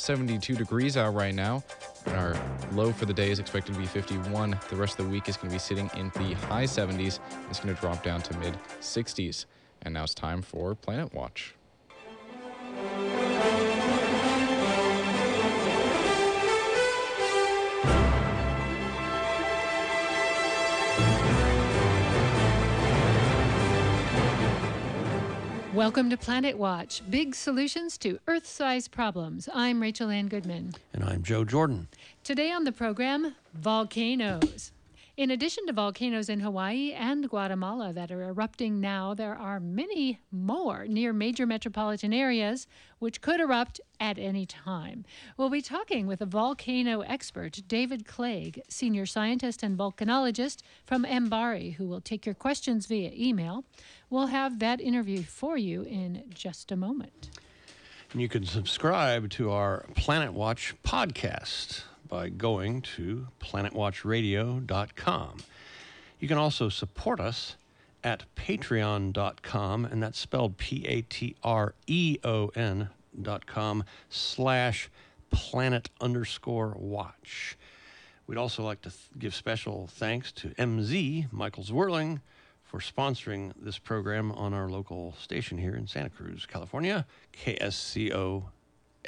72 degrees out right now. And our low for the day is expected to be 51. The rest of the week is going to be sitting in the high 70s. It's going to drop down to mid 60s. And now it's time for Planet Watch. Welcome to Planet Watch, big solutions to Earth sized problems. I'm Rachel Ann Goodman. And I'm Joe Jordan. Today on the program, volcanoes. In addition to volcanoes in Hawaii and Guatemala that are erupting now, there are many more near major metropolitan areas which could erupt at any time. We'll be talking with a volcano expert, David Clague, senior scientist and volcanologist from MBARI, who will take your questions via email. We'll have that interview for you in just a moment. And you can subscribe to our Planet Watch podcast by going to planetwatchradio.com. You can also support us at patreon.com, and that's spelled P A T R E O N dot com slash planet underscore watch. We'd also like to th- give special thanks to MZ, Michael Zwirling, for sponsoring this program on our local station here in Santa Cruz, California, KSCO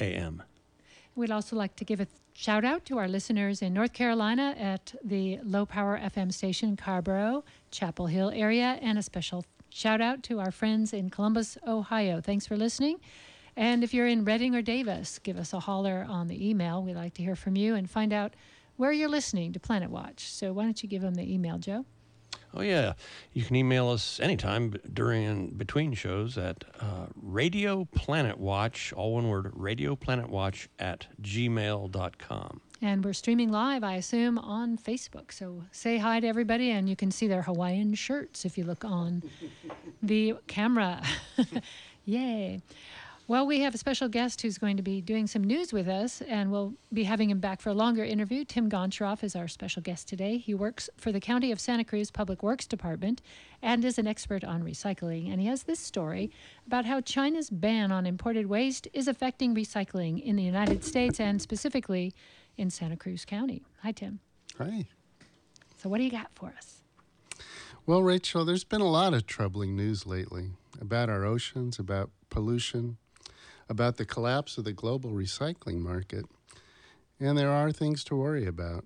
AM. We'd also like to give a shout out to our listeners in North Carolina at the low power FM station Carrboro, Chapel Hill area, and a special shout out to our friends in Columbus, Ohio. Thanks for listening. And if you're in Redding or Davis, give us a holler on the email. We'd like to hear from you and find out where you're listening to Planet Watch. So why don't you give them the email, Joe? Oh, yeah. You can email us anytime during and between shows at uh, Radio Planet Watch, all one word, Radio Planet Watch at gmail.com. And we're streaming live, I assume, on Facebook. So say hi to everybody, and you can see their Hawaiian shirts if you look on the camera. Yay. Well, we have a special guest who's going to be doing some news with us, and we'll be having him back for a longer interview. Tim Goncharoff is our special guest today. He works for the County of Santa Cruz Public Works Department and is an expert on recycling. And he has this story about how China's ban on imported waste is affecting recycling in the United States and specifically in Santa Cruz County. Hi, Tim. Hi. So, what do you got for us? Well, Rachel, there's been a lot of troubling news lately about our oceans, about pollution, about the collapse of the global recycling market. And there are things to worry about.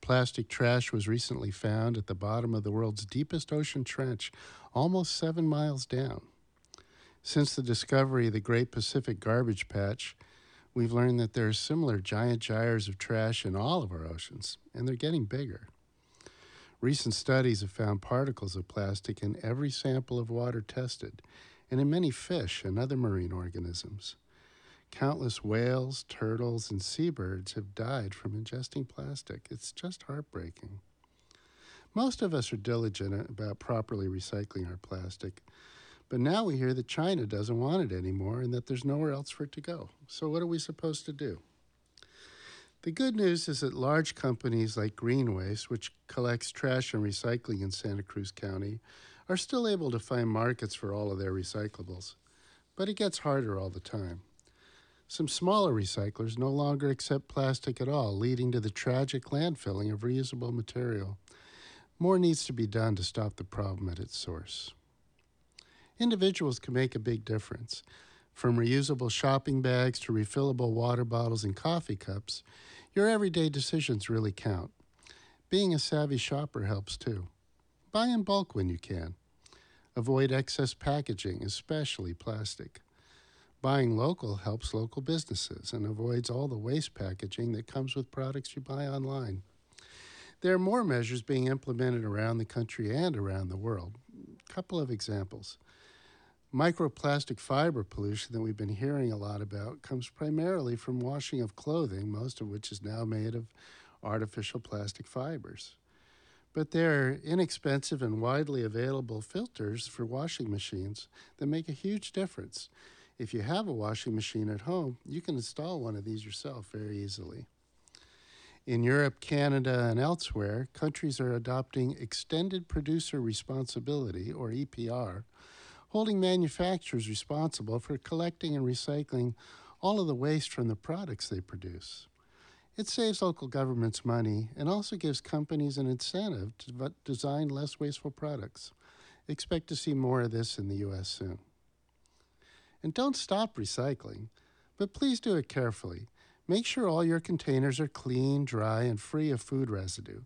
Plastic trash was recently found at the bottom of the world's deepest ocean trench, almost seven miles down. Since the discovery of the Great Pacific Garbage Patch, we've learned that there are similar giant gyres of trash in all of our oceans, and they're getting bigger. Recent studies have found particles of plastic in every sample of water tested, and in many fish and other marine organisms. Countless whales, turtles, and seabirds have died from ingesting plastic. It's just heartbreaking. Most of us are diligent about properly recycling our plastic, but now we hear that China doesn't want it anymore and that there's nowhere else for it to go. So, what are we supposed to do? The good news is that large companies like Green Waste, which collects trash and recycling in Santa Cruz County, are still able to find markets for all of their recyclables. But it gets harder all the time. Some smaller recyclers no longer accept plastic at all, leading to the tragic landfilling of reusable material. More needs to be done to stop the problem at its source. Individuals can make a big difference. From reusable shopping bags to refillable water bottles and coffee cups, your everyday decisions really count. Being a savvy shopper helps too. Buy in bulk when you can. Avoid excess packaging, especially plastic. Buying local helps local businesses and avoids all the waste packaging that comes with products you buy online. There are more measures being implemented around the country and around the world. A couple of examples. Microplastic fiber pollution that we've been hearing a lot about comes primarily from washing of clothing, most of which is now made of artificial plastic fibers. But there are inexpensive and widely available filters for washing machines that make a huge difference. If you have a washing machine at home, you can install one of these yourself very easily. In Europe, Canada, and elsewhere, countries are adopting extended producer responsibility, or EPR, holding manufacturers responsible for collecting and recycling all of the waste from the products they produce. It saves local governments money and also gives companies an incentive to design less wasteful products. Expect to see more of this in the U.S. soon. And don't stop recycling, but please do it carefully. Make sure all your containers are clean, dry, and free of food residue.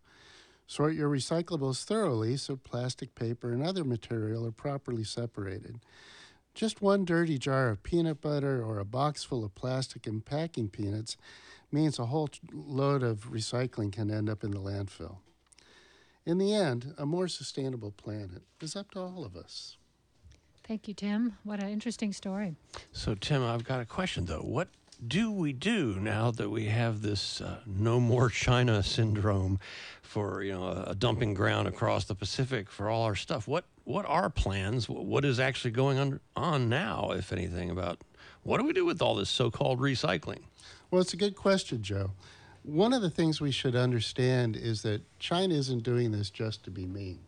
Sort your recyclables thoroughly so plastic, paper, and other material are properly separated. Just one dirty jar of peanut butter or a box full of plastic and packing peanuts means a whole load of recycling can end up in the landfill. In the end, a more sustainable planet is up to all of us. Thank you, Tim. What an interesting story. So, Tim, I've got a question though. What do we do now that we have this uh, no more China syndrome for you know a, dumping ground across the Pacific for all our stuff? What what are plans? What is actually going on on now, if anything, about what do we do with all this so-called recycling? Well, it's a good question, Joe. One of the things we should understand is that China isn't doing this just to be mean.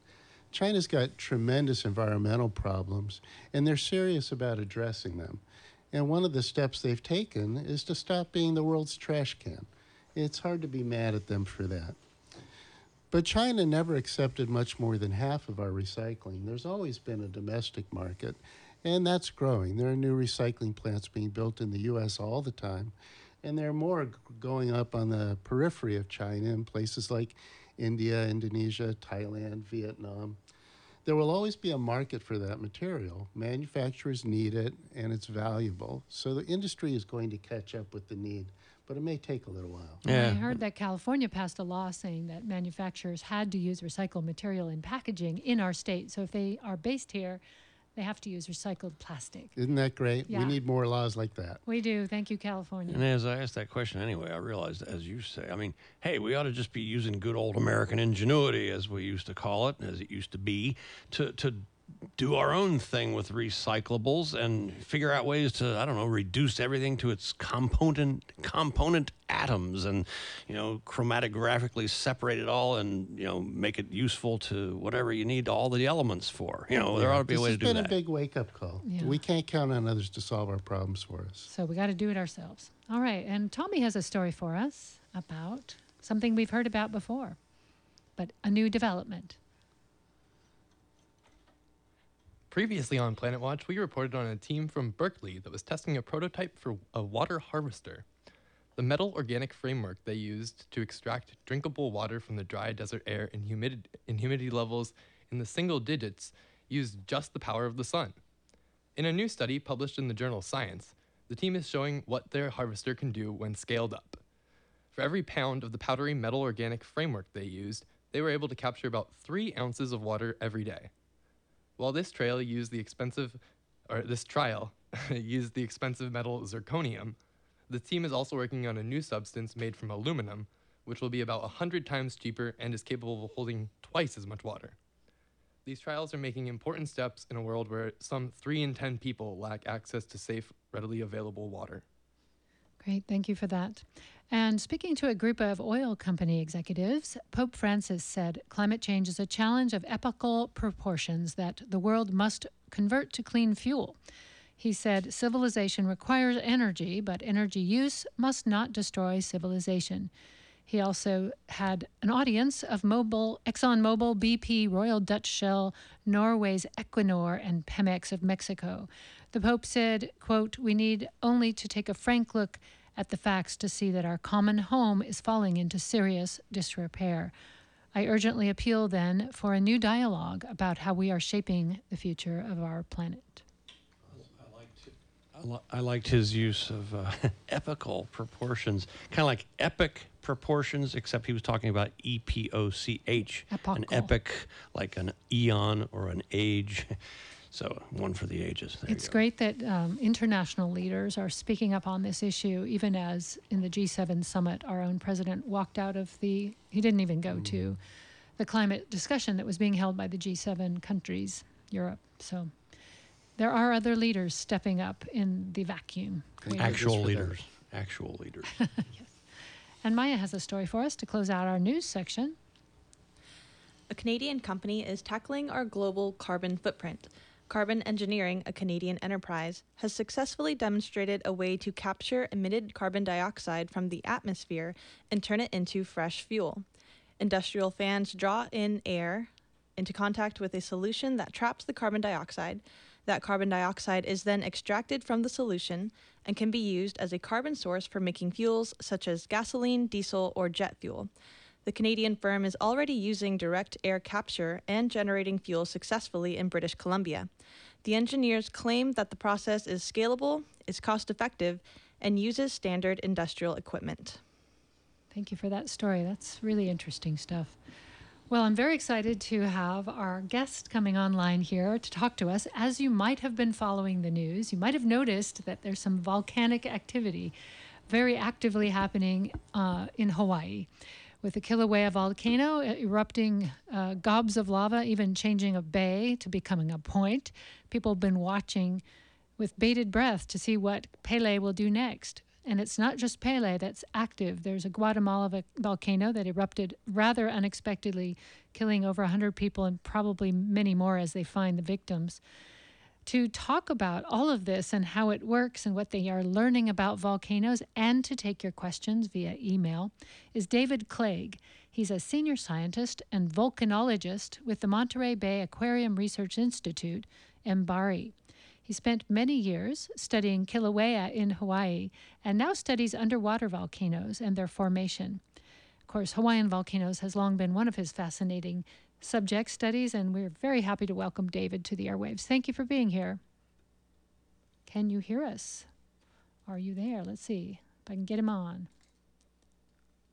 China's got tremendous environmental problems, and they're serious about addressing them. And one of the steps they've taken is to stop being the world's trash can. It's hard to be mad at them for that. But China never accepted much more than half of our recycling. There's always been a domestic market, and that's growing. There are new recycling plants being built in the U.S. all the time, and there are more going up on the periphery of China in places like India, Indonesia, Thailand, Vietnam there will always be a market for that material. Manufacturers need it and it's valuable. So the industry is going to catch up with the need, but it may take a little while. Yeah. I heard that California passed a law saying that manufacturers had to use recycled material in packaging in our state. So if they are based here, they have to use recycled plastic. Isn't that great? Yeah. We need more laws like that. We do. Thank you, California. And as I asked that question anyway, I realized, as you say, I mean, hey, we ought to just be using good old American ingenuity, as we used to call it, as it used to be, to, to do our own thing with recyclables and figure out ways to I don't know reduce everything to its component component atoms and you know chromatographically separate it all and you know make it useful to whatever you need all the elements for. You know there ought to be a way to do that. It's been a big wake up call. Yeah. We can't count on others to solve our problems for us. So we got to do it ourselves. All right, and Tommy has a story for us about something we've heard about before, but a new development. Previously on Planet Watch, we reported on a team from Berkeley that was testing a prototype for a water harvester. The metal organic framework they used to extract drinkable water from the dry desert air in humidity levels in the single digits used just the power of the sun. In a new study published in the journal Science, the team is showing what their harvester can do when scaled up. For every pound of the powdery metal organic framework they used, they were able to capture about three ounces of water every day. While this trail used the expensive, or this trial used the expensive metal zirconium, the team is also working on a new substance made from aluminum, which will be about 100 times cheaper and is capable of holding twice as much water. These trials are making important steps in a world where some 3 in 10 people lack access to safe, readily available water. Great, thank you for that. And speaking to a group of oil company executives, Pope Francis said climate change is a challenge of epochal proportions that the world must convert to clean fuel. He said civilization requires energy, but energy use must not destroy civilization. He also had an audience of Mobil, ExxonMobil, BP, Royal Dutch Shell, Norway's Equinor, and Pemex of Mexico. The Pope said, quote, We need only to take a frank look at the facts to see that our common home is falling into serious disrepair. I urgently appeal then for a new dialogue about how we are shaping the future of our planet. I liked his use of uh, epical proportions, kind of like epic proportions, except he was talking about E P O C H, an epic, like an eon or an age. So one for the ages. There it's great that um, international leaders are speaking up on this issue, even as in the G7 summit, our own president walked out of the, he didn't even go mm. to the climate discussion that was being held by the G7 countries, Europe. So there are other leaders stepping up in the vacuum. Actual leaders. Actual leaders. yes. And Maya has a story for us to close out our news section. A Canadian company is tackling our global carbon footprint Carbon Engineering, a Canadian enterprise, has successfully demonstrated a way to capture emitted carbon dioxide from the atmosphere and turn it into fresh fuel. Industrial fans draw in air into contact with a solution that traps the carbon dioxide. That carbon dioxide is then extracted from the solution and can be used as a carbon source for making fuels such as gasoline, diesel, or jet fuel. The Canadian firm is already using direct air capture and generating fuel successfully in British Columbia. The engineers claim that the process is scalable, is cost effective, and uses standard industrial equipment. Thank you for that story. That's really interesting stuff. Well, I'm very excited to have our guest coming online here to talk to us. As you might have been following the news, you might have noticed that there's some volcanic activity very actively happening uh, in Hawaii with the Kilauea volcano erupting uh, gobs of lava, even changing a bay to becoming a point. People have been watching with bated breath to see what Pele will do next. And it's not just Pele that's active. There's a Guatemala volcano that erupted rather unexpectedly, killing over 100 people and probably many more as they find the victims. To talk about all of this and how it works and what they are learning about volcanoes and to take your questions via email is David Clague. He's a senior scientist and volcanologist with the Monterey Bay Aquarium Research Institute, MBARI. He spent many years studying Kilauea in Hawaii and now studies underwater volcanoes and their formation. Of course, Hawaiian volcanoes has long been one of his fascinating subject studies, and we're very happy to welcome David to the airwaves. Thank you for being here. Can you hear us? Are you there? Let's see if I can get him on.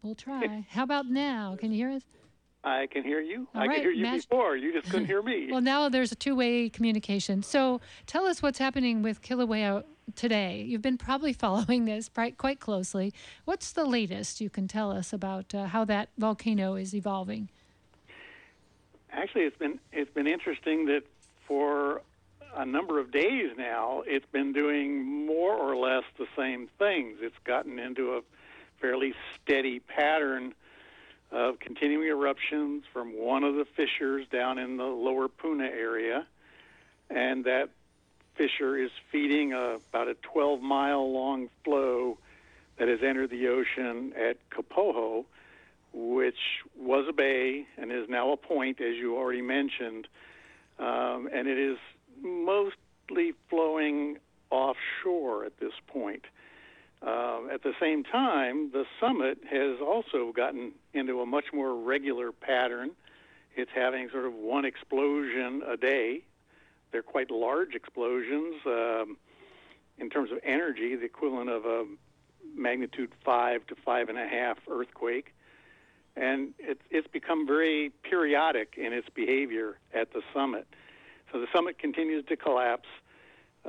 We'll try. How about now? Can you hear us? I can hear you. All I right, could hear you Mas- before. You just couldn't hear me. Well, now there's a two way communication. So tell us what's happening with Kilauea today. You've been probably following this quite quite closely. What's the latest you can tell us about uh, how that volcano is evolving? Actually, it's been it's been interesting that for a number of days now, it's been doing more or less the same things. It's gotten into a fairly steady pattern of continuing eruptions from one of the fissures down in the lower Puna area, and that fissure is feeding a, about a 12 mile long flow that has entered the ocean at Kapoho, which was a bay and is now a point, as you already mentioned, um, and it is mostly flowing offshore at this point. Uh, at the same time, the summit has also gotten into a much more regular pattern. It's having sort of one explosion a day. They're quite large explosions um, in terms of energy, the equivalent of a magnitude five to five and a half earthquake. And it, it's become very periodic in its behavior at the summit. So the summit continues to collapse,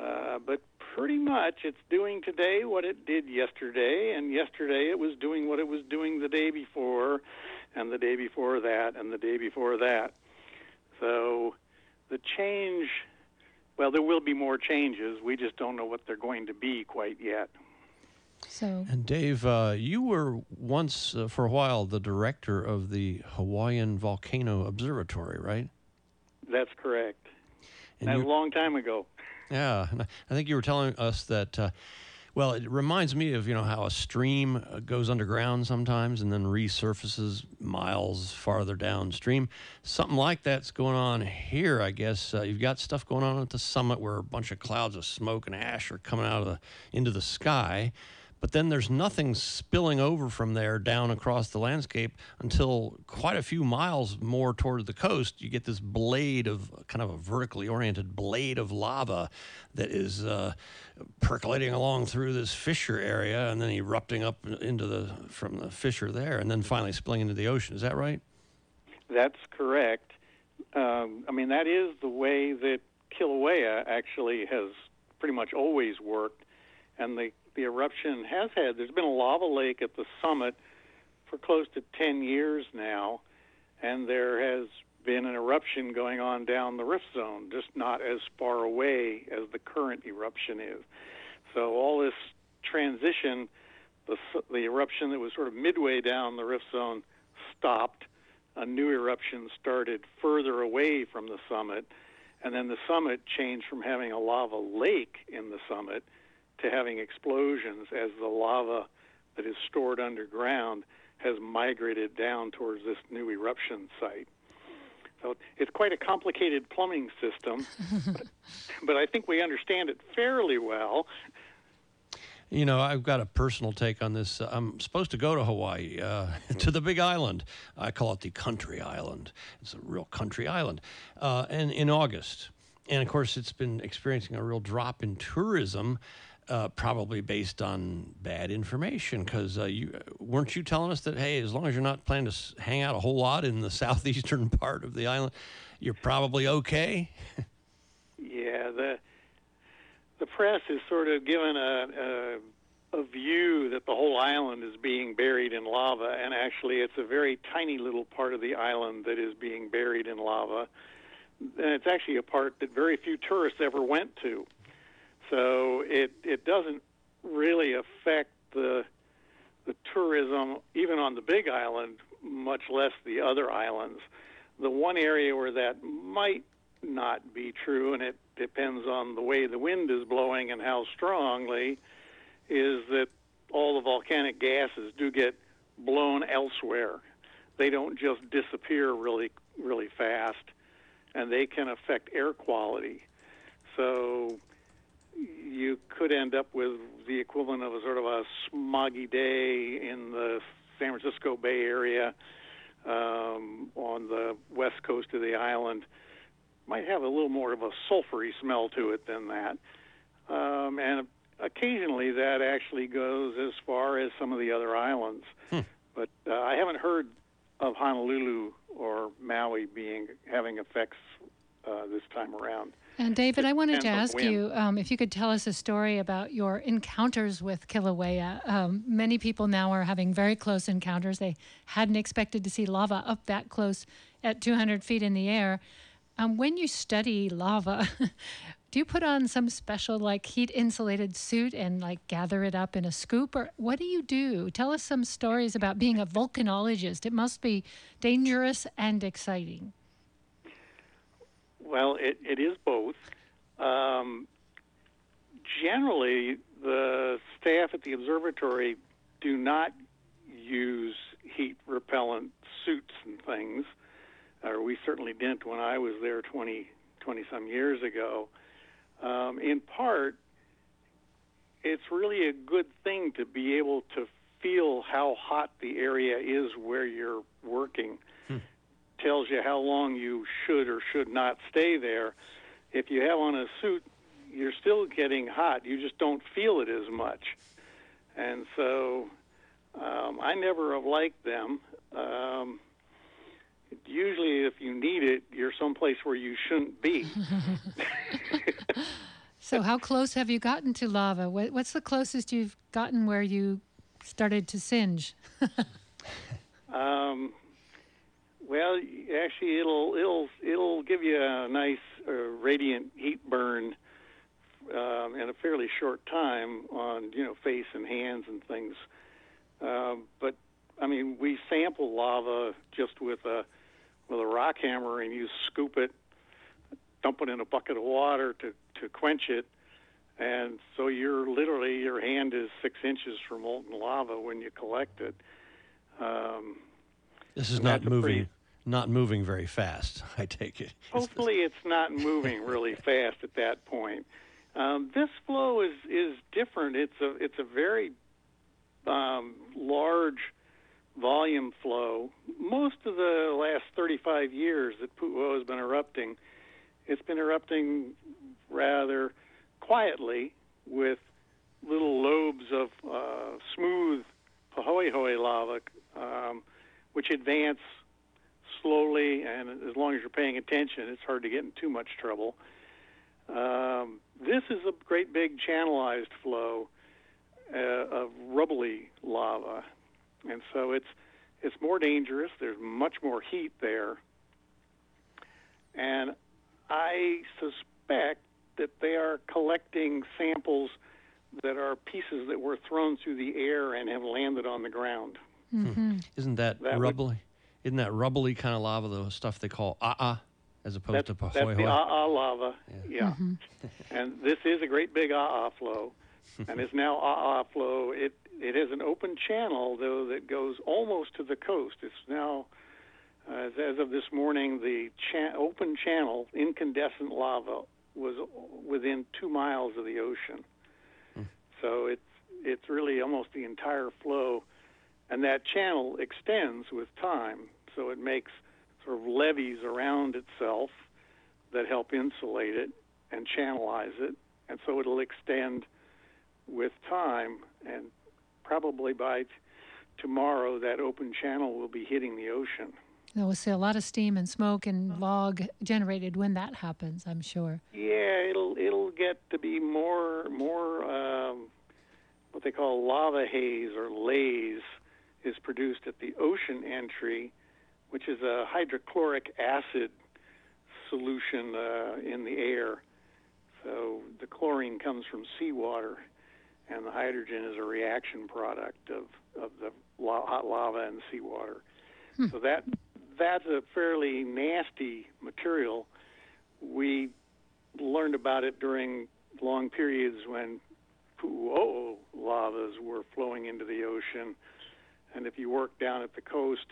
uh, but pretty much it's doing today what it did yesterday, and yesterday it was doing what it was doing the day before, and the day before that, and the day before that. So the change, well, there will be more changes. We just don't know what they're going to be quite yet. So, And Dave, uh, you were once, uh, for a while, the director of the Hawaiian Volcano Observatory, right? That's correct. And That's you- a long time ago. Yeah, and I I think you were telling us that. Uh, well, it reminds me of you know how a stream uh, goes underground sometimes and then resurfaces miles farther downstream. Something like that's going on here, I guess. Uh, you've got stuff going on at the summit where a bunch of clouds of smoke and ash are coming out of the into the sky, but then there's nothing spilling over from there down across the landscape until quite a few miles more toward the coast. You get this blade of kind of a vertically oriented blade of lava that is uh, percolating along through this fissure area and then erupting up into the from the fissure there and then finally spilling into the ocean. Is that right? That's correct. Um, I mean, that is the way that Kilauea actually has pretty much always worked. And the, the eruption has had, there's been a lava lake at the summit for close to 10 years now. And there has been an eruption going on down the rift zone, just not as far away as the current eruption is. So all this transition, the, the eruption that was sort of midway down the rift zone stopped. A new eruption started further away from the summit, and then the summit changed from having a lava lake in the summit to having explosions as the lava that is stored underground has migrated down towards this new eruption site. So it's quite a complicated plumbing system, but, but I think we understand it fairly well. You know, I've got a personal take on this. Uh, I'm supposed to go to Hawaii, uh, to the Big Island. I call it the Country Island. It's a real country island, uh, and in August. And of course, it's been experiencing a real drop in tourism. Uh, probably based on bad information, because uh, you weren't you telling us that hey, as long as you're not planning to hang out a whole lot in the southeastern part of the island, you're probably okay. Yeah, the the press is sort of given a, a a view that the whole island is being buried in lava, and actually, it's a very tiny little part of the island that is being buried in lava. And it's actually a part that very few tourists ever went to. So it it doesn't really affect the the tourism even on the Big Island, much less the other islands. The one area where that might not be true, and it depends on the way the wind is blowing and how strongly, is that all the volcanic gases do get blown elsewhere. They don't just disappear really, really fast, and they can affect air quality. So you could end up with the equivalent of a sort of a smoggy day in the San Francisco Bay Area um, on the west coast of the island might have a little more of a sulfury smell to it than that. Um, and occasionally that actually goes as far as some of the other islands. But uh, I haven't heard of Honolulu or Maui being having effects uh, this time around. And David, I wanted to ask you um, if you could tell us a story about your encounters with Kilauea. Um, many people now are having very close encounters. They hadn't expected to see lava up that close at 200 feet in the air. Um, when you study lava, do you put on some special like heat insulated suit and like gather it up in a scoop or what do you do? Tell us some stories about being a volcanologist. It must be dangerous and exciting. Well, it, it is both. Um, generally, the staff at the observatory do not use heat repellent suits and things, or we certainly didn't when I was there 20, 20 some years ago. Um, in part, it's really a good thing to be able to feel how hot the area is where you're working tells you how long you should or should not stay there. If you have on a suit, you're still getting hot. You just don't feel it as much. And so um, I never have liked them. Um, usually, if you need it, you're someplace where you shouldn't be. So, how close have you gotten to lava? What's the closest you've gotten where you started to singe? Um, well, actually, it'll it'll it'll give you a nice uh, radiant heat burn um, in a fairly short time on you know face and hands and things. Um, but I mean, we sample lava just with a with a rock hammer, and you scoop it, dump it in a bucket of water to to quench it, and so you're literally your hand is six inches from molten lava when you collect it. Um, This is not a moving, pretty- not moving very fast. I take it. Hopefully, it's not moving really fast at that point. Um, this flow is is different. It's a it's a very um, large volume flow. Most of the last 35 years that Pu'u has been erupting, it's been erupting rather quietly with little lobes of uh, smooth pahoehoe lava, um, which advance slowly, and as long as you're paying attention, it's hard to get in too much trouble. Um, this is a great big channelized flow uh, of rubbly lava, and so it's it's more dangerous. There's much more heat there, and I suspect that they are collecting samples that are pieces that were thrown through the air and have landed on the ground. Isn't that, That would- rubbly? Isn't that rubbly kind of lava the stuff they call ah as opposed That's, to that's the Pahoehoe. Ah lava. Yeah. and this is a great big Ah flow, and it's now Ah flow. It it has an open channel though that goes almost to the coast. It's now. Uh, as, as of this morning, the cha- open channel, incandescent lava, was within two miles of the ocean. So it's it's really almost the entire flow, and that channel extends with time. So it makes sort of levees around itself that help insulate it and channelize it, and so it'll extend with time. And probably by t- tomorrow, that open channel will be hitting the ocean. We'll see a lot of steam and smoke and log generated when that happens, I'm sure. Yeah, it'll it'll get to be more more um, what they call lava haze or laze is produced at the ocean entry, which is a hydrochloric acid solution uh, in the air. So the chlorine comes from seawater, and the hydrogen is a reaction product of of the la- hot lava and seawater. So that that's a fairly nasty material. We learned about it during long periods when Pu'u'o lavas were flowing into the ocean, and if you work down at the coast,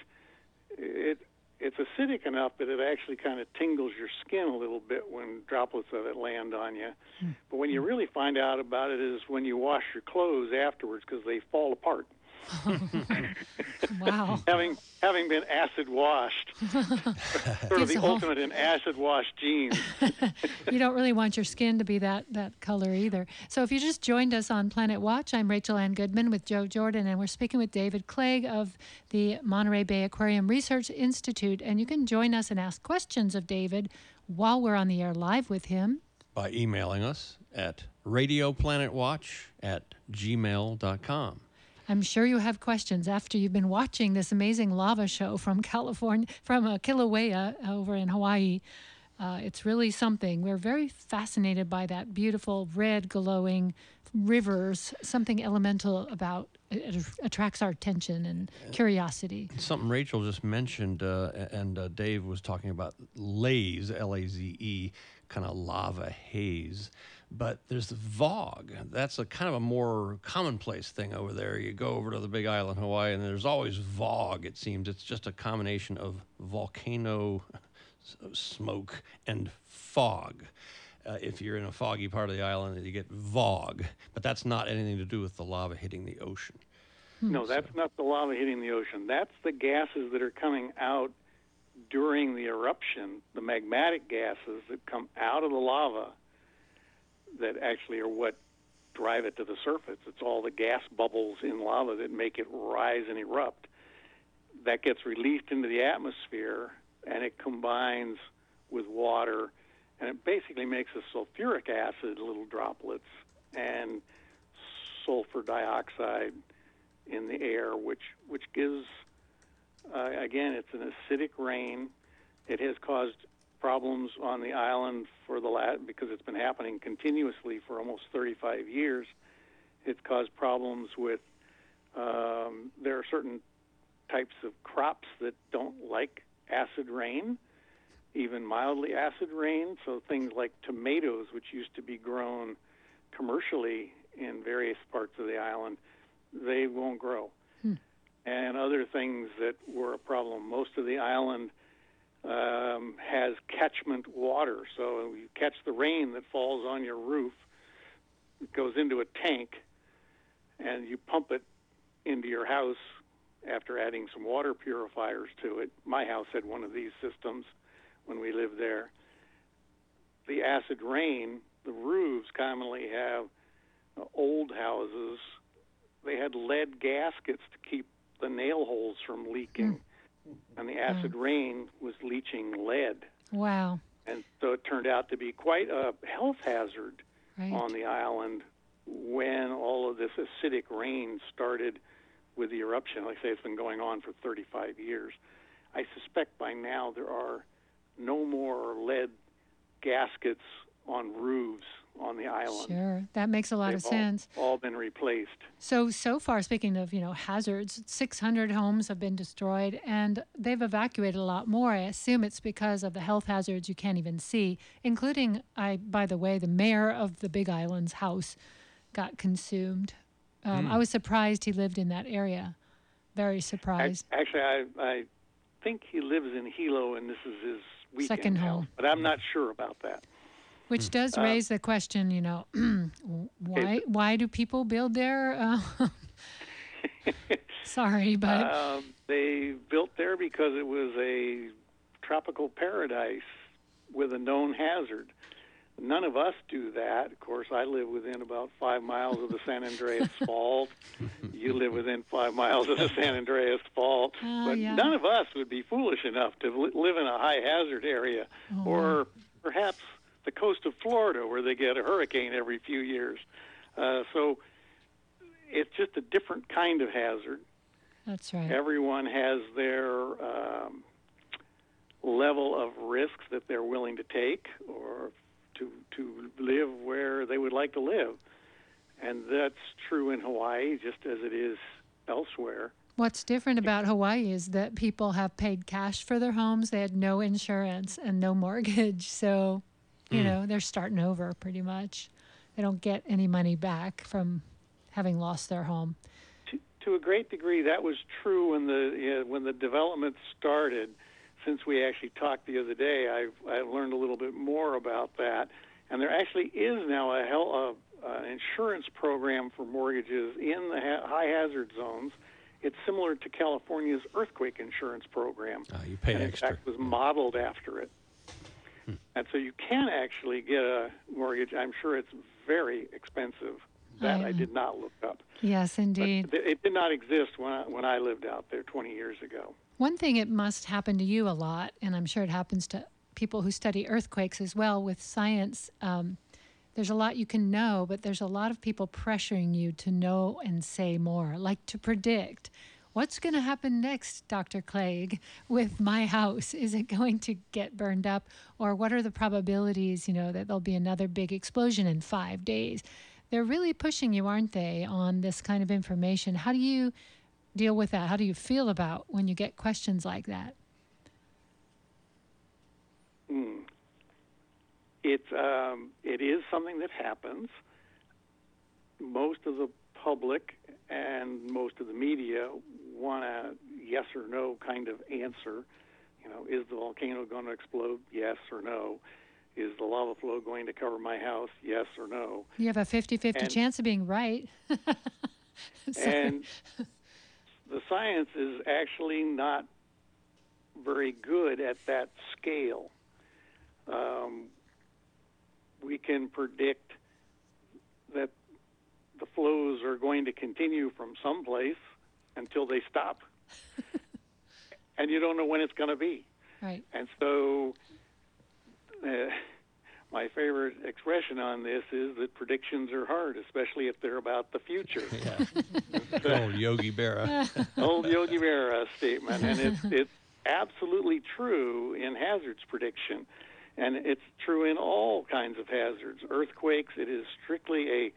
it it's acidic enough that it actually kind of tingles your skin a little bit when droplets of it land on you. Hmm. But when you hmm. really find out about it is when you wash your clothes afterwards because they fall apart. Wow. Having having been acid washed, sort of the a whole- ultimate in acid washed jeans. you don't really want your skin to be that that color either. So if you just joined us on Planet Watch, I'm Rachel Ann Goodman with Joe Jordan, and we're speaking with David Clegg of the Monterey Bay Aquarium Research Institute. And you can join us and ask questions of David while we're on the air live with him. by emailing us at radioplanetwatch at gmail.com. I'm sure you have questions after you've been watching this amazing lava show from California, from uh, Kilauea over in Hawaii. Uh, it's really something. We're very fascinated by that beautiful red glowing rivers. Something elemental about it, it attracts our attention and curiosity. Something Rachel just mentioned, uh, and uh, Dave was talking about laze, L A Z E, kind of lava haze. But there's the VOG. That's a kind of a more commonplace thing over there. You go over to the big island, Hawaii, and there's always VOG, it seems. It's just a combination of volcano smoke and fog. Uh, if you're in a foggy part of the island, you get VOG. But that's not anything to do with the lava hitting the ocean. No, that's not the lava hitting the ocean. That's the gases that are coming out during the eruption, the magmatic gases that come out of the lava that actually are what drive it to the surface. It's all the gas bubbles in lava that make it rise and erupt. That gets released into the atmosphere and it combines with water and it basically makes a sulfuric acid little droplets and sulfur dioxide in the air, which which gives uh, again it's an acidic rain. It has caused problems on the island for the last because it's been happening continuously for almost 35 years. It's caused problems with um, there are certain types of crops that don't like acid rain, even mildly acid rain. So things like tomatoes, which used to be grown commercially in various parts of the island, they won't grow. And other things that were a problem. Most of the island um, has catchment water. So you catch the rain that falls on your roof, it goes into a tank, and you pump it into your house after adding some water purifiers to it. My house had one of these systems when we lived there. The acid rain, the roofs commonly have uh, old houses. They had lead gaskets to keep the nail holes from leaking, and the acid rain was leaching lead. Wow. And so it turned out to be quite a health hazard Right. on the island when all of this acidic rain started with the eruption. Like I say, it's been going on for 35 years. I suspect by now there are no more lead gaskets on roofs on the island. Sure, that makes a lot They've of sense. All been replaced. So so far, speaking of you know hazards, 600 homes have been destroyed, and they've evacuated a lot more. I assume it's because of the health hazards you can't even see, including I. By the way, the mayor of the Big Island's house got consumed. Um, I was surprised he lived in that area. Very surprised. Actually, I I think he lives in Hilo, and this is his weekend Second house, home. but I'm not sure about that. Which does Uh, raise the question, you know, why why do people build there? Uh, sorry, but Um, they built there because it was a tropical paradise with a known hazard. None of us do that. Of course, I live within about five miles of the San Andreas Fault. You live within five miles of the San Andreas Fault. Oh, but yeah. none of us would be foolish enough to li- live in a high hazard area, Oh, or perhaps the coast of Florida, where they get a hurricane every few years. Uh, so it's just a different kind of hazard that's right. everyone has their um, level of risks that they're willing to take or to to live where they would like to live and that's true in Hawaii just as it is elsewhere What's different about Hawaii is that people have paid cash for their homes. They had no insurance and no mortgage. So, you know, they're starting over pretty much. They don't get any money back from having lost their home. to, to a great degree that was true when the uh, when the development started since we actually talked the other day I've, I've learned a little bit more about that and there actually is now a hell uh, uh, insurance program for mortgages in the ha- high hazard zones it's similar to California's earthquake insurance program Uh, you pay and in extra. fact was modeled after it and so you can actually get a mortgage I'm sure it's very expensive that I I- did not look up Yes, indeed. th- it did not exist when I, when I lived out there 20 years ago. One thing it must happen to you a lot, and I'm sure it happens to people who study earthquakes as well with science. Um, there's a lot you can know, but there's a lot of people pressuring you to know and say more, like to predict. What's going to happen next, Dr. Clegg, with my house? Is it going to get burned up? Or what are the probabilities, you know, that there'll be another big explosion in five days? They're really pushing you, aren't they, on this kind of information? How do you deal with that? How do you feel about when you get questions like that? Hmm. It's um, it is something that happens. Most of the public and most of the media want a yes or no kind of answer. You know, is the volcano going to explode? Yes or no. Is the lava flow going to cover my house? Yes or no. You have a 50 50 chance of being right. And the science is actually not very good at that scale. Um, we can predict that the flows are going to continue from someplace until they stop, and you don't know when it's going to be. right. And so, uh, my favorite expression on this is that predictions are hard, especially if they're about the future. Yeah. Old Yogi Berra. old Yogi Berra statement, and it's it's absolutely true in hazards prediction, and it's true in all kinds of hazards. Earthquakes, it is strictly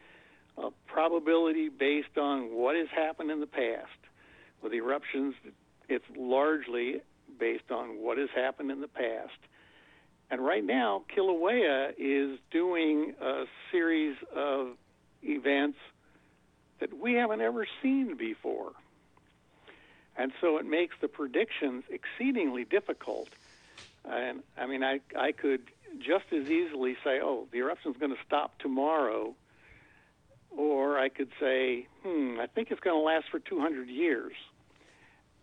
a, a probability based on what has happened in the past. With eruptions, it's largely based on what has happened in the past. And right now, Kilauea is doing a series of events that we haven't ever seen before. And so it makes the predictions exceedingly difficult. And I mean, I, I could just as easily say, oh, the eruption's going to stop tomorrow. Or I could say, hmm, I think it's going to last for 200 years.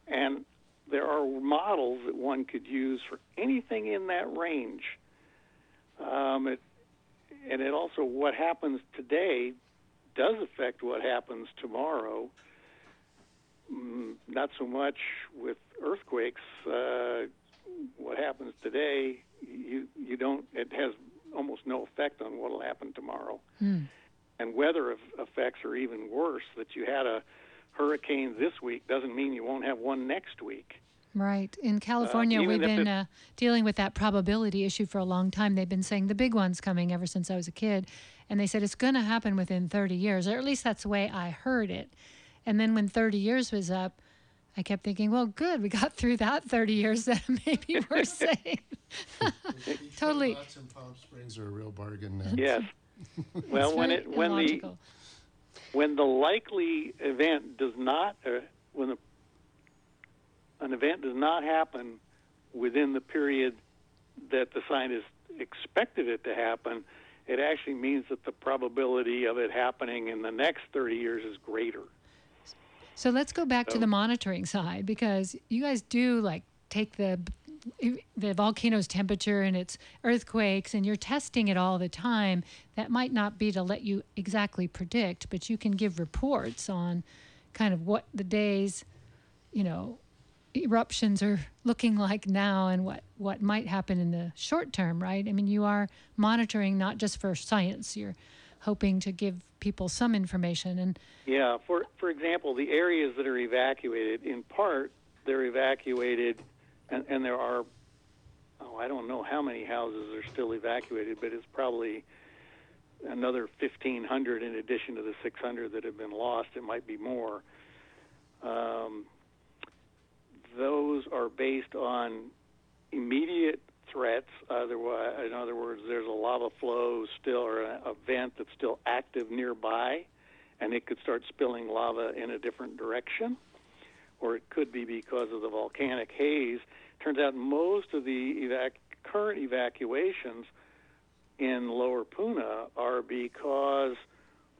And there are models that one could use for anything in that range. Um, it, and it also, what happens today does affect what happens tomorrow. Mm, not so much with earthquakes. Uh, what happens today, you you don't. It has almost no effect on what will happen tomorrow. And weather effects are even worse. That you had a hurricane this week doesn't mean you won't have one next week. Right. In California, even we've been it- uh, dealing with that probability issue for a long time. They've been saying the big one's coming ever since I was a kid. And they said it's going to happen within 30 years, or at least that's the way I heard it. And then when 30 years was up, I kept thinking, well, good, we got through that 30 years, then maybe we're safe. totally. Lots in Palm Springs are a real bargain now. Yes. Well, It's when it when the when the likely event does not uh, when the, an event does not happen within the period that the scientist expected it to happen, it actually means that the probability of it happening in the next 30 years is greater. So let's go back to the monitoring side because you guys do like take the the volcano's temperature and its earthquakes and you're testing it all the time. That might not be to let you exactly predict, but you can give reports on kind of what the days, you know, eruptions are looking like now and what what might happen in the short term, right? I mean, you are monitoring not just for science. You're hoping to give people some information and Yeah, for for example, the areas that are evacuated, in part, they're evacuated, and, and there are, oh, I don't know how many houses are still evacuated, but it's probably another 1,500 in addition to the 600 that have been lost. It might be more. Um, those are based on immediate threats. Otherwise, in other words, there's a lava flow still or an event that's still active nearby and it could start spilling lava in a different direction, or it could be because of the volcanic haze. Turns out most of the evac- current evacuations in Lower Puna are because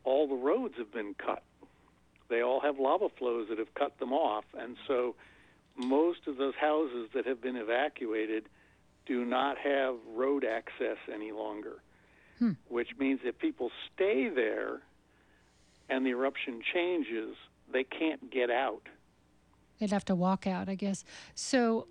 all the roads have been cut. They all have lava flows that have cut them off, and so most of those houses that have been evacuated do not have road access any longer, hmm. which means if people stay there and the eruption changes, they can't get out. They'd have to walk out, I guess. So,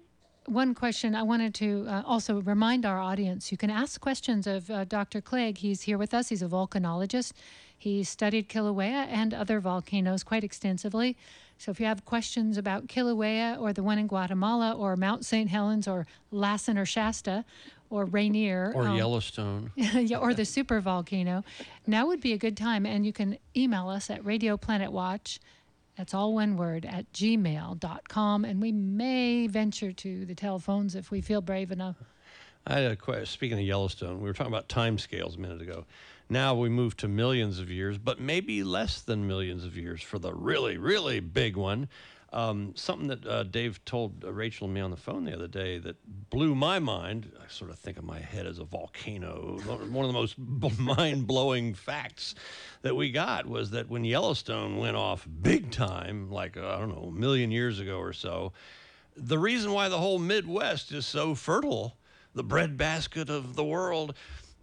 one question I wanted to uh, also remind our audience you can ask questions of uh, Dr. Clague. He's here with us, he's a volcanologist. He studied Kilauea and other volcanoes quite extensively. So, if you have questions about Kilauea or the one in Guatemala or Mount St. Helens or Lassen or Shasta or Rainier Or um, Yellowstone. yeah, or the super volcano. Now would be a good time, and you can email us at Radio Planet Watch. That's all one word at gmail.com. And we may venture to the telephones if we feel brave enough. I had a question. Speaking of Yellowstone, we were talking about time scales a minute ago. Now we move to millions of years, but maybe less than millions of years for the really, really big one. Um, something that uh, Dave told uh, Rachel and me on the phone the other day that blew my mind. I sort of think of my head as a volcano. One of the most mind blowing facts that we got was that when Yellowstone went off big time, like, uh, I don't know, a million years ago or so, the reason why the whole Midwest is so fertile, the breadbasket of the world,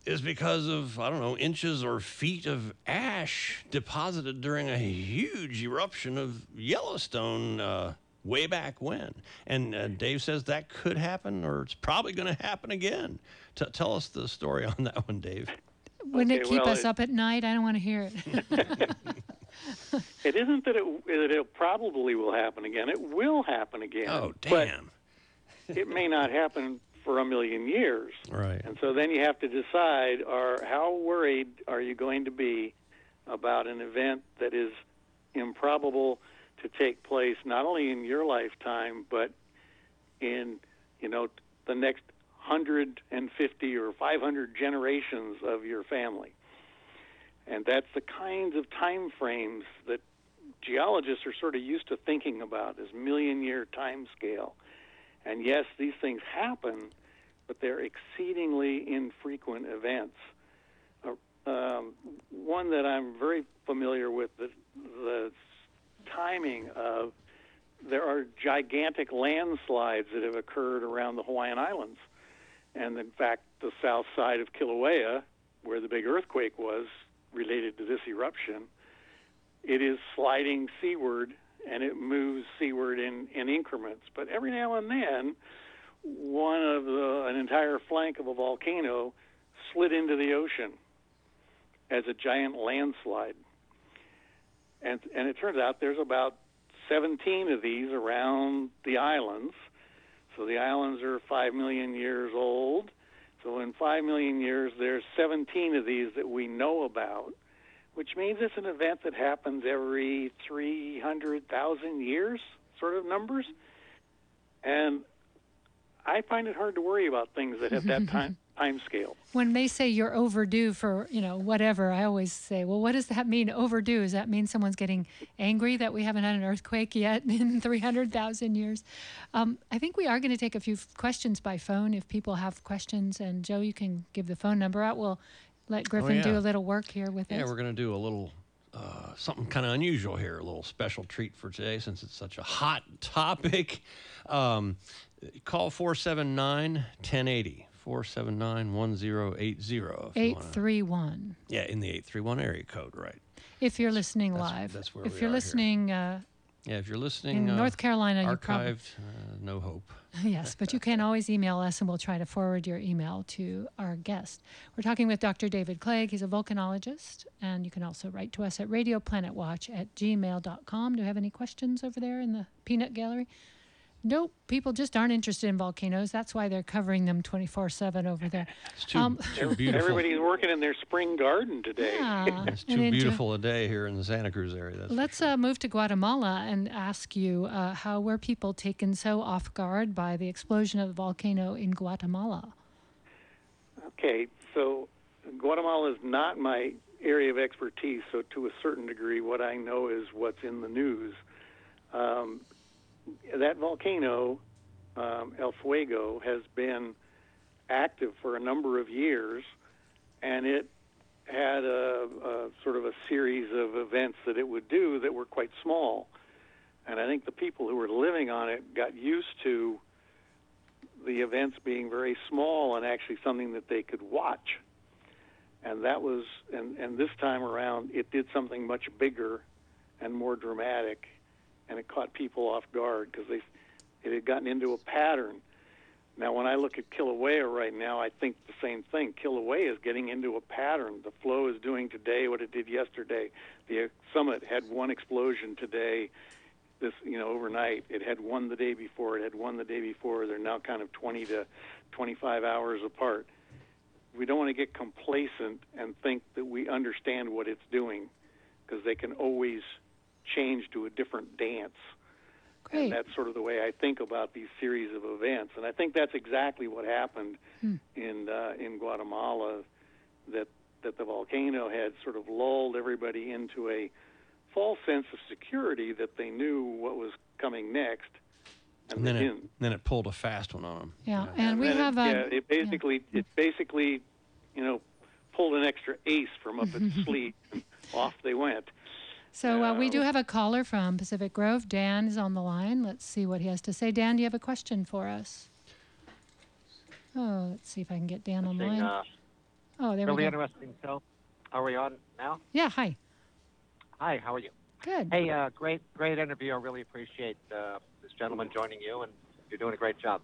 is because of, I don't know, inches or feet of ash deposited during a huge eruption of Yellowstone uh, way back when. And uh, Dave says that could happen, or it's probably going to happen again. T- tell us the story on that one, Dave. Wouldn't it keep well, us it- up at night? I don't want to hear it. It isn't that it, that it probably will happen again. It will happen again. Oh, but damn. it may not happen for a million years. Right. And so then you have to decide: are how worried are you going to be about an event that is improbable to take place not only in your lifetime but in you know the next 150 or 500 generations of your family. And that's the kinds of time frames that geologists are sort of used to thinking about as million year time scale. And yes, these things happen, but they're exceedingly infrequent events. Uh, um, one that I'm very familiar with the, the timing of there are gigantic landslides that have occurred around the Hawaiian Islands. And in fact, the south side of Kilauea, where the big earthquake was related to this eruption, it is sliding seaward and it moves seaward in, in increments. But every now and then, one of the an entire flank of a volcano slid into the ocean as a giant landslide. And and it turns out there's about 17 of these around the islands. So the islands are 5 million years old. So in 5 million years, there's 17 of these that we know about, which means it's an event that happens every 300,000 years, sort of numbers. And I find it hard to worry about things that have that time time scale. When they say you're overdue for, you know, whatever, I always say, well, what does that mean, overdue? Does that mean someone's getting angry that we haven't had an earthquake yet in 300,000 years? Um, I think we are going to take a few questions by phone if people have questions. And Joe, you can give the phone number out. We'll let Griffin do yeah. a little work here with Yeah, us. Yeah, we're going to do a little uh, something kind of unusual here, a little special treat for today since it's such a hot topic. Um, call 479 1080. 479 1080. if you wanna- 831. Yeah, in the 831 area code, right. If you're listening That's- live. that's where if you're listening uh, Yeah, if you're listening, in uh, North Carolina, archived, uh, no hope. Yes, but you can always email us and we'll try to forward your email to our guest. We're talking with Dr. David Clague. He's a volcanologist, and you can also write to us at radioplanetwatch at gmail.com. Do you have any questions over there in the peanut gallery? Nope, people just aren't interested in volcanoes. That's why they're covering them 24 7 over there. It's too, Um, too beautiful. Everybody's working in their spring garden today. Yeah. It's too enjoy- beautiful a day here in the Santa Cruz area. That's Let's sure. uh, move to Guatemala and ask you uh, how were people taken so off guard by the explosion of the volcano in Guatemala? Okay, so Guatemala is not my area of expertise, so to a certain degree, what I know is what's in the news. Um, that volcano, um, El Fuego, has been active for a number of years, and it had a, a sort of a series of events that it would do that were quite small. And I think the people who were living on it got used to the events being very small and actually something that they could watch. And that was, and, and this time around, it did something much bigger and more dramatic, and it caught people off guard because they, it had gotten into a pattern. Now, when I look at Kilauea right now, I think the same thing. Kilauea is getting into a pattern. The flow is doing today what it did yesterday. The uh, summit had one explosion today. This, you know, overnight. It had one the day before. It had one the day before. They're now kind of 20 to 25 hours apart. We don't want to get complacent and think that we understand what it's doing, because they can always change to a different dance. Great. And that's sort of the way I think about these series of events. And I think that's exactly what happened in uh, in Guatemala. That that the volcano had sort of lulled everybody into a false sense of security that they knew what was coming next, and, And then it, didn't. then it pulled a fast one on them. Yeah, and we then have it, a. yeah, it basically it basically you know pulled an extra ace from up its sleeve and off they went. So uh, we do have a caller from Pacific Grove. Dan is on the line. Let's see what he has to say. Dan, do you have a question for us? Oh, let's see if I can get Dan on the line. uh, Oh, there really we go. Really interesting show. Are we on now? Yeah, hi. Hi, how are you? Good. Hey, uh, great, great interview. I really appreciate uh, this gentleman joining you, and you're doing a great job.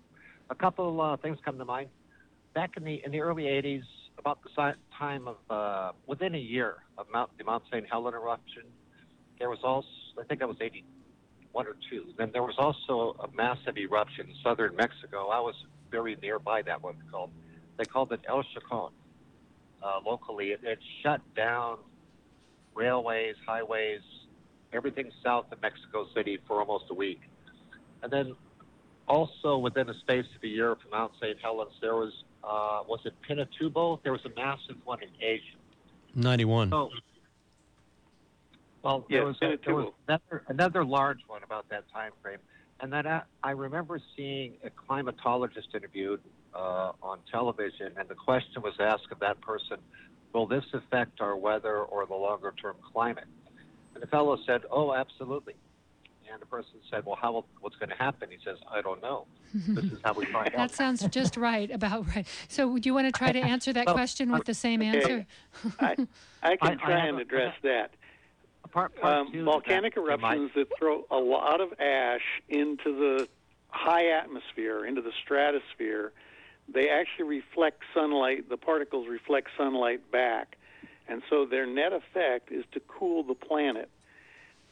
A couple uh, things come to mind. Back in the in the early '80s, about the time of uh, within a year of Mount the Mount St. Helena eruption, there was also I think that was '81 or two. Then there was also a massive eruption in southern Mexico. I was very nearby that one called. They called it El Chichon. Uh, locally, it, it shut down railways, highways, everything south of Mexico City for almost a week. And then also within a space of a year from Mount St. Helens, there was, uh, was it Pinatubo? There was a massive one in Asia. 91. So, well, Yes, there was, a, there was Pinatubo. another, another large one about that time frame. And then I, I remember seeing a climatologist interviewed uh, on television, and the question was asked of that person, will this affect our weather or the longer term climate? And the fellow said, oh, absolutely. And the person said, well, how will, what's going to happen? He says, I don't know. This is how we find out. That sounds just right, about right. So, do you want to try to answer that Well, question with the same okay. answer? I, I can I- I try have and a- address that. Part, part Um, volcanic that, eruptions that throw a lot of ash into the high atmosphere, into the stratosphere, they actually reflect sunlight. The particles reflect sunlight back. And so their net effect is to cool the planet.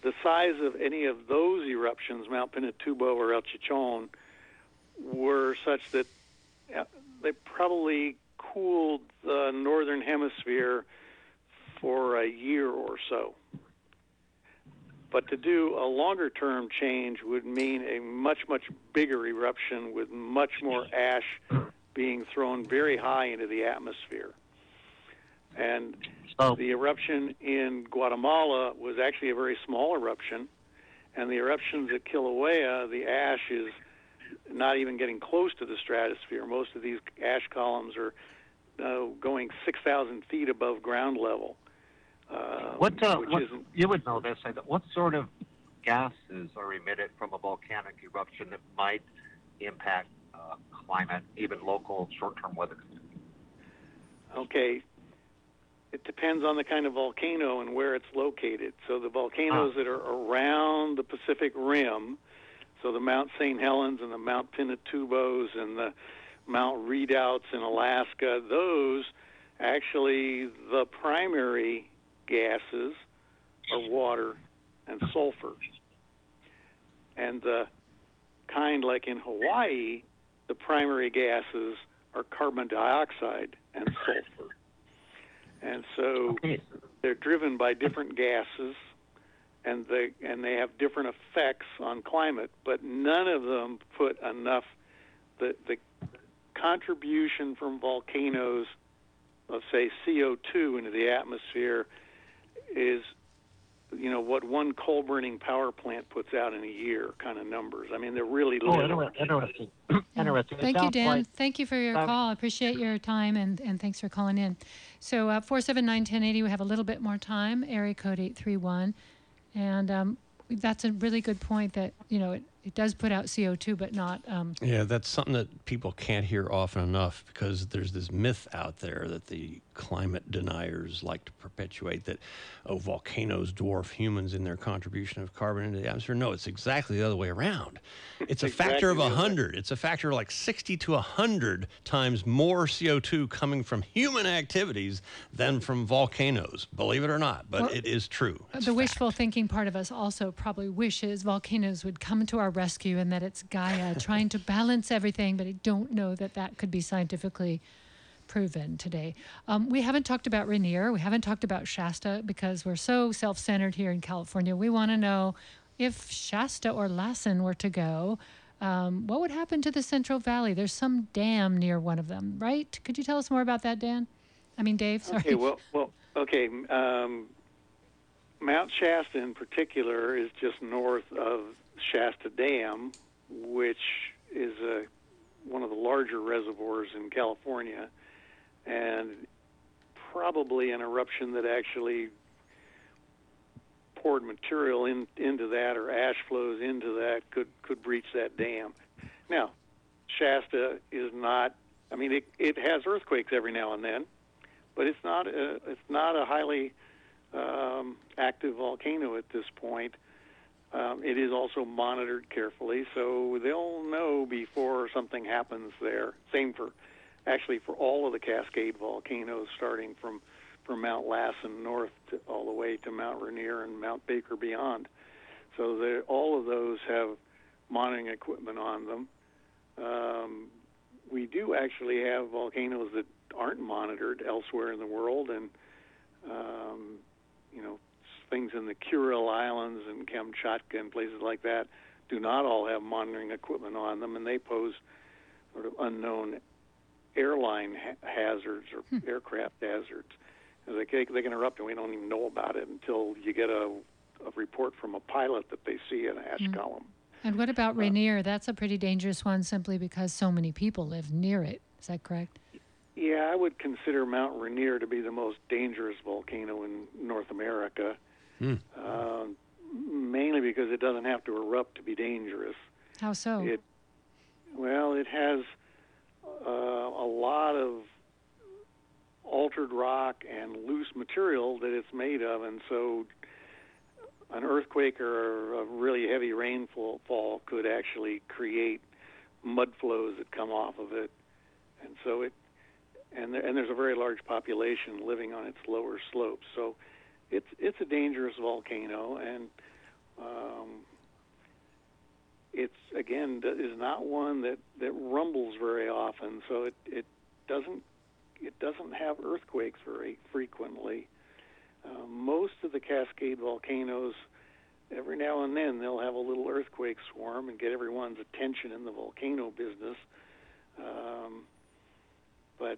The size of any of those eruptions, Mount Pinatubo or El Chichon, were such that uh, they probably cooled the northern hemisphere for a year or so. But to do a longer term change would mean a much, much bigger eruption with much more ash being thrown very high into the atmosphere. And So, the eruption in Guatemala was actually a very small eruption, and the eruptions at Kilauea, the ash is not even getting close to the stratosphere. Most of these ash columns are uh, going 6,000 feet above ground level. Uh, what, uh, which what isn't you would know this? What sort of gases are emitted from a volcanic eruption that might impact uh, climate, even local short-term weather? Okay. It depends on the kind of volcano and where it's located. So the volcanoes Ah. that are around the Pacific Rim, so the Mount St. Helens and the Mount Pinatubo's and the Mount Redoubts in Alaska, those actually the primary gases are water and sulfur. And the kind like in Hawaii, the primary gases are carbon dioxide and sulfur. And so they're driven by different gases and they and they have different effects on climate, but none of them put enough the the contribution from volcanoes of say CO2 into the atmosphere is you know what one coal burning power plant puts out in a year kind of numbers. I mean they're really Oh, little. inter- interesting. interesting. Thank you, Dan. like- Thank you for your Um, call. I appreciate your time and, and thanks for calling in. So, uh, 479 1080, we have a little bit more time, area code 831. And um, that's a really good point that, you know, it, it does put out CO2, but not. Um, Yeah, that's something that people can't hear often enough because there's this myth out there that the climate deniers like to perpetuate that, oh, volcanoes dwarf humans in their contribution of carbon into the atmosphere. No, it's exactly the other way around. It's a factor of Exactly the 100. It's a factor like 60 to 100 times more CO2 coming from human activities than from volcanoes, believe it or not, but Well, it is true. Uh, it's the fact. wishful thinking part of us also probably wishes volcanoes would come to our rescue and that it's Gaia trying to balance everything, but I don't know that that could be scientifically proven today. Um, we haven't talked about Rainier. We haven't talked about Shasta because we're so self centered here in California. We want to know if Shasta or Lassen were to go. Um, what would happen to the Central Valley? There's some dam near one of them, right? Could you tell us more about that, Dan? I mean, Dave. Sorry. Okay, well, well, okay. Um, Mount Shasta, in particular, is just north of Shasta Dam, which is a, one of the larger reservoirs in California, and probably an eruption that actually poured material in, into that or ash flows into that could could breach that dam. Now, Shasta is not. I mean, it, it has earthquakes every now and then, but it's not a, it's not a highly um, active volcano at this point. Um, it is also monitored carefully, so they'll know before something happens there. Same for actually for all of the Cascade volcanoes, starting from from Mount Lassen north to, all the way to Mount Rainier and Mount Baker beyond. So all of those have monitoring equipment on them. Um, we do actually have volcanoes that aren't monitored elsewhere in the world, and um, you know things in the Kuril Islands and Kamchatka and places like that do not all have monitoring equipment on them, and they pose sort of unknown airline ha- hazards or aircraft hazards. And They, can- they can erupt, and we don't even know about it until you get a, a report from a pilot that they see an ash column. And what about Rainier? That's a pretty dangerous one simply because so many people live near it. Is that correct? Yeah, I would consider Mount Rainier to be the most dangerous volcano in North America, uh, mainly because it doesn't have to erupt to be dangerous. How so? It well, it has uh, a lot of altered rock and loose material that it's made of, and so an earthquake or a really heavy rainfall fall could actually create mud flows that come off of it, and so it and there, and there's a very large population living on its lower slopes, so it's it's a dangerous volcano and. Um, it's again is not one that that rumbles very often, so it it doesn't it doesn't have earthquakes very frequently. Uh, most of the Cascade volcanoes, every now and then, they'll have a little earthquake swarm and get everyone's attention in the volcano business. Um, but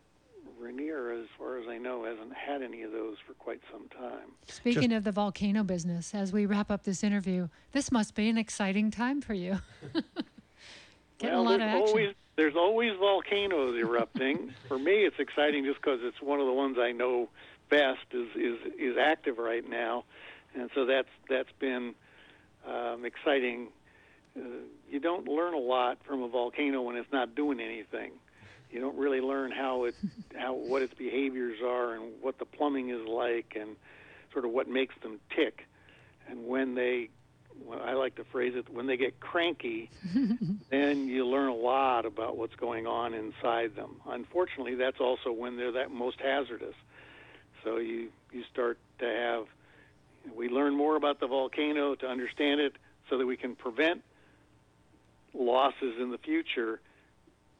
Rainier, as far as I know, hasn't had any of those for quite some time. Speaking of the volcano business, as we wrap up this interview, this must be an exciting time for you. Getting well, a lot of action. always there's always volcanoes erupting. For me, it's exciting just because it's one of the ones I know best is is is active right now, and so that's that's been um, exciting. Uh, you don't learn a lot from a volcano when it's not doing anything. You don't really learn how it how what its behaviors are and what the plumbing is like and sort of what makes them tick. And when they well, I like to phrase it, when they get cranky, then you learn a lot about what's going on inside them. Unfortunately, that's also when they're that most hazardous. So you you start to have we learn more about the volcano to understand it so that we can prevent losses in the future.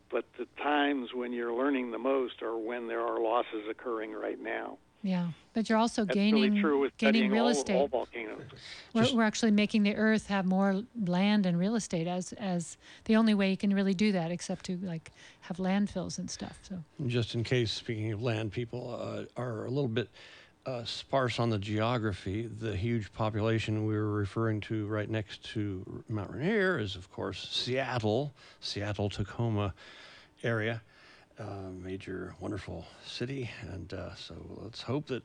But the times when you're learning the most are when there are losses occurring right now. Yeah, but you're also That's gaining really true with gaining real all, estate. all volcanoes. We're, we're actually making the earth have more land and real estate as as the only way you can really do that, except to like have landfills and stuff. So Just in case, speaking of land, people uh, are a little bit uh, sparse on the geography. The huge population we were referring to right next to Mount Rainier is, of course, Seattle, Seattle Tacoma area, uh, major, wonderful city. And uh, so let's hope that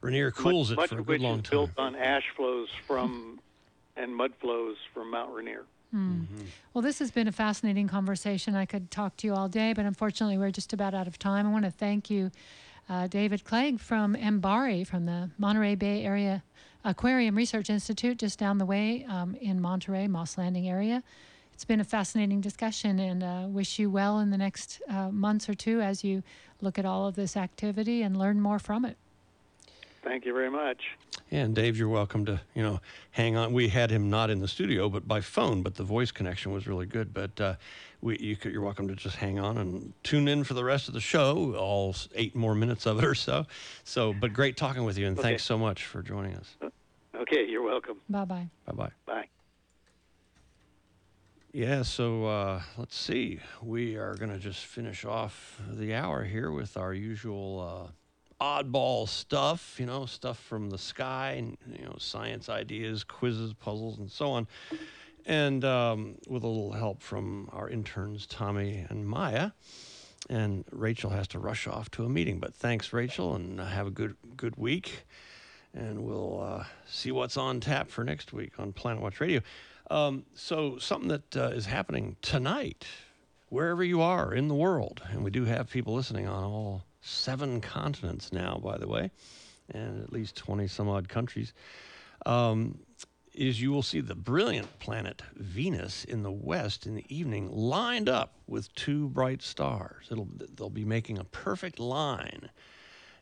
Rainier cools much, it for a of good which long is time. built on ash flows from and mud flows from Mount Rainier. Well, this has been a fascinating conversation. I could talk to you all day, but unfortunately, we're just about out of time. I want to thank you, uh, David Clague from MBARI, from the Monterey Bay Area Aquarium Research Institute, just down the way um, in Monterey, Moss Landing area. It's been a fascinating discussion, and uh, wish you well in the next uh, months or two as you look at all of this activity and learn more from it. Thank you very much. And Dave, you're welcome to, you know, hang on. We had him not in the studio, but by phone, but the voice connection was really good. But uh, we, you could, you're welcome to just hang on and tune in for the rest of the show, all eight more minutes of it or so. So, but great talking with you, and Okay. thanks so much for joining us. Okay, you're welcome. Bye bye. Bye bye. Bye. Yeah, so uh, let's see. We are going to just finish off the hour here with our usual uh, oddball stuff, you know, stuff from the sky, you know, science ideas, quizzes, puzzles, and so on. And um, with a little help from our interns, Tommy and Maya. And Rachel has to rush off to a meeting. But thanks, Rachel, and have a good good week. And we'll uh, see what's on tap for next week on Planet Watch Radio. Um, so, something that uh, is happening tonight, wherever you are in the world, and we do have people listening on all seven continents now, by the way, and at least 20 some odd countries, um, is you will see the brilliant planet Venus in the west in the evening lined up with two bright stars. It'll, they'll be making a perfect line.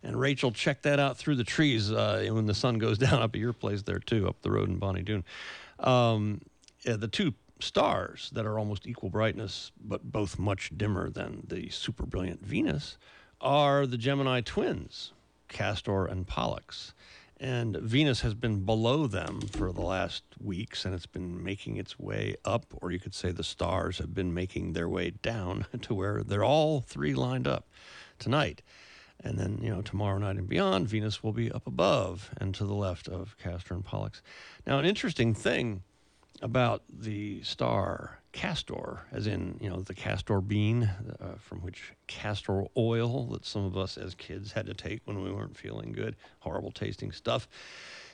And Rachel, check that out through the trees uh, when the sun goes down up at your place there too, up the road in Bonny Doon. Um, yeah, the two stars that are almost equal brightness, but both much dimmer than the super brilliant Venus, are the Gemini twins, Castor and Pollux. And Venus has been below them for the last weeks, and it's been making its way up, or you could say the stars have been making their way down to where they're all three lined up tonight. And then, you know, tomorrow night and beyond, Venus will be up above and to the left of Castor and Pollux. Now, an interesting thing about the star castor, as in, you know, the castor bean uh, from which castor oil that some of us as kids had to take when we weren't feeling good, horrible tasting stuff.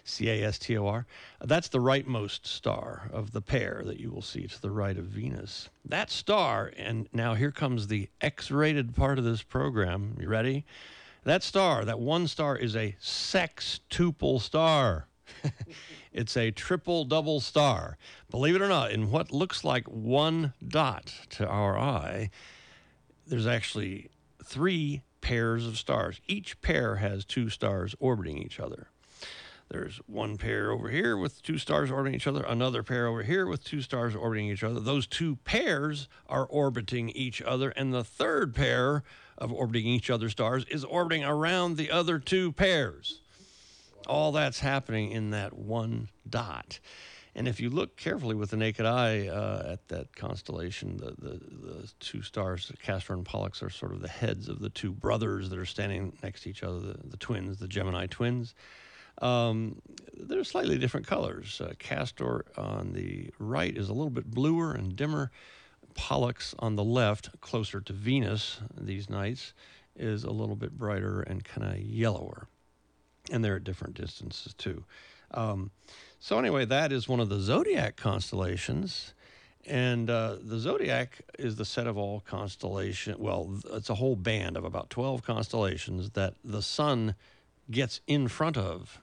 C A S T O R. That's the rightmost star of the pair that you will see to the right of Venus. That star, and now here comes the X rated part of this program. You ready? That star, that one star, is a sextuple star. it's a triple double star. Believe it or not, in what looks like one dot to our eye, there's actually three pairs of stars. Each pair has two stars orbiting each other. there's one pair over here with two stars orbiting each other, another pair over here with two stars orbiting each other. Those two pairs are orbiting each other, and the third pair of orbiting each other stars is orbiting around the other two pairs. All that's happening in that one dot. And if you look carefully with the naked eye uh, at that constellation, the, the, the two stars, Castor and Pollux, are sort of the heads of the two brothers that are standing next to each other, the, the twins, the Gemini twins. Um, they're slightly different colors. Uh, Castor on the right is a little bit bluer and dimmer. Pollux on the left, closer to Venus these nights, is a little bit brighter and kind of yellower. And they're at different distances too. Um, so, anyway, that is one of the zodiac constellations. And uh, the zodiac is the set of all constellation. Well, it's a whole band of about 12 constellations that the sun gets in front of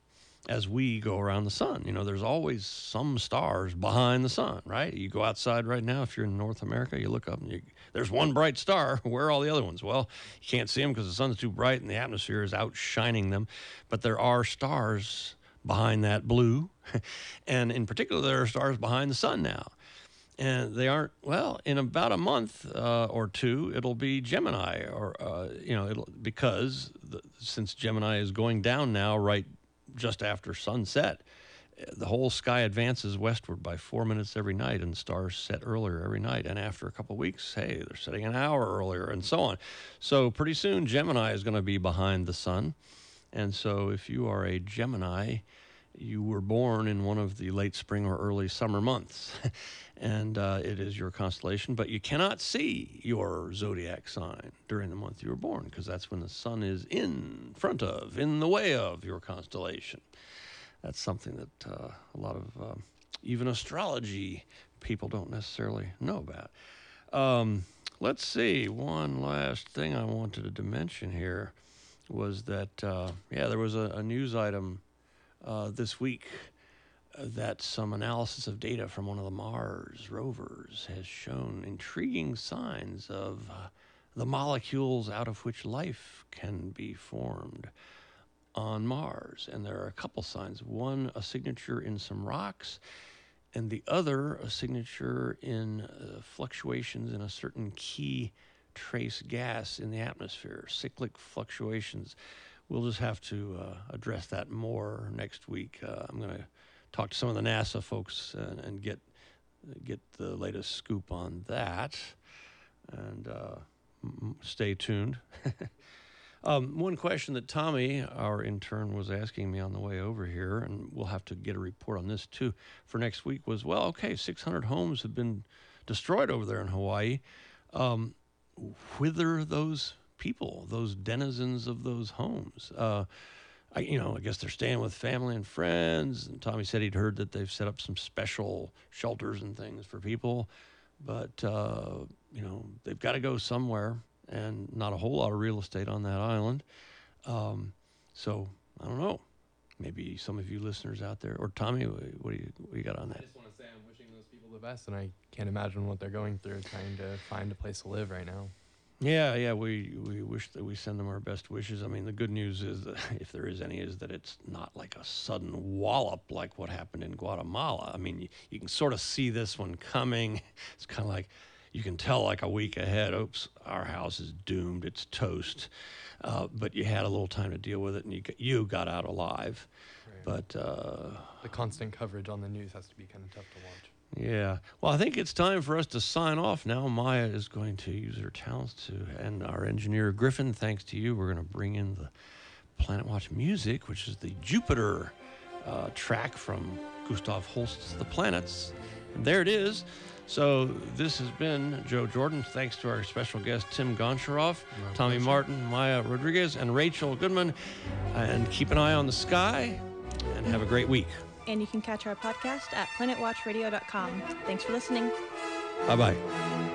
as we go around the sun. You know, there's always some stars behind the sun, right? You go outside right now, if you're in North America, you look up and you, there's one bright star. Where are all the other ones? Well, you can't see them because the sun's too bright and the atmosphere is outshining them. But there are stars behind that blue. and in particular, there are stars behind the sun now. And they aren't, well, in about a month uh, or two, it'll be Gemini, or, uh, you know, it'll, because the, since Gemini is going down now, right just after sunset, the whole sky advances westward by four minutes every night, and stars set earlier every night. And after a couple weeks, hey, they're setting an hour earlier, and so on. So pretty soon, Gemini is going to be behind the sun. And so, if you are a Gemini, you were born in one of the late spring or early summer months, and uh, it is your constellation, but you cannot see your zodiac sign during the month you were born because that's when the sun is in front of, in the way of your constellation. That's something that uh, a lot of uh, even astrology people don't necessarily know about. Um, let's see, one last thing I wanted to mention here was that, uh, yeah, there was a, a news item uh, this week uh, that some analysis of data from one of the Mars rovers has shown intriguing signs of uh, the molecules out of which life can be formed on Mars. And there are a couple signs one, a signature in some rocks. And the other, a signature in uh, fluctuations in a certain key trace gas in the atmosphere, cyclic fluctuations. We'll just have to uh, address that more next week. Uh, I'm going to talk to some of the NASA folks and, and, get get the latest scoop on that. And uh, m- stay tuned. um, one question that Tommy, our intern, was asking me on the way over here, and we'll have to get a report on this too for next week, was well, okay, 600 homes have been destroyed over there in Hawaii. Um, whither those people, those denizens of those homes. Uh, I, you know, I guess they're staying with family and friends. And Tommy said he'd heard that they've set up some special shelters and things for people, but uh, you know, they've got to go somewhere, and not a whole lot of real estate on that island. Um, so I don't know. Maybe some of you listeners out there, or Tommy, what do you what do you got on that? I just want to say I'm wishing those people the best, and I can't imagine what they're going through trying to find a place to live right now. Yeah, yeah, we, we wish that we send them our best wishes. I mean, the good news is, that, if there is any, is that it's not like a sudden wallop like what happened in Guatemala. I mean, you, you can sort of see this one coming. It's kind of like you can tell like a week ahead, oops, our house is doomed, it's toast. Uh, but you had a little time to deal with it, and you got, you got out alive. Right. But uh, the constant coverage on the news has to be kind of tough to watch. Yeah. Well, I think it's time for us to sign off now. Maya is going to use her talents to, and our engineer Griffin, thanks to you, we're going to bring in the Planet Watch music, which is the Jupiter uh, track from Gustav Holst's The Planets. And there it is. So this has been Joe Jordan. Thanks to our special guest Tim Goncharov, Tommy pleasure. Martin, Maya Rodriguez, and Rachel Goodman. And keep an eye on the sky and have a great week and you can catch our podcast at planetwatchradio.com. Thanks for listening. Bye bye.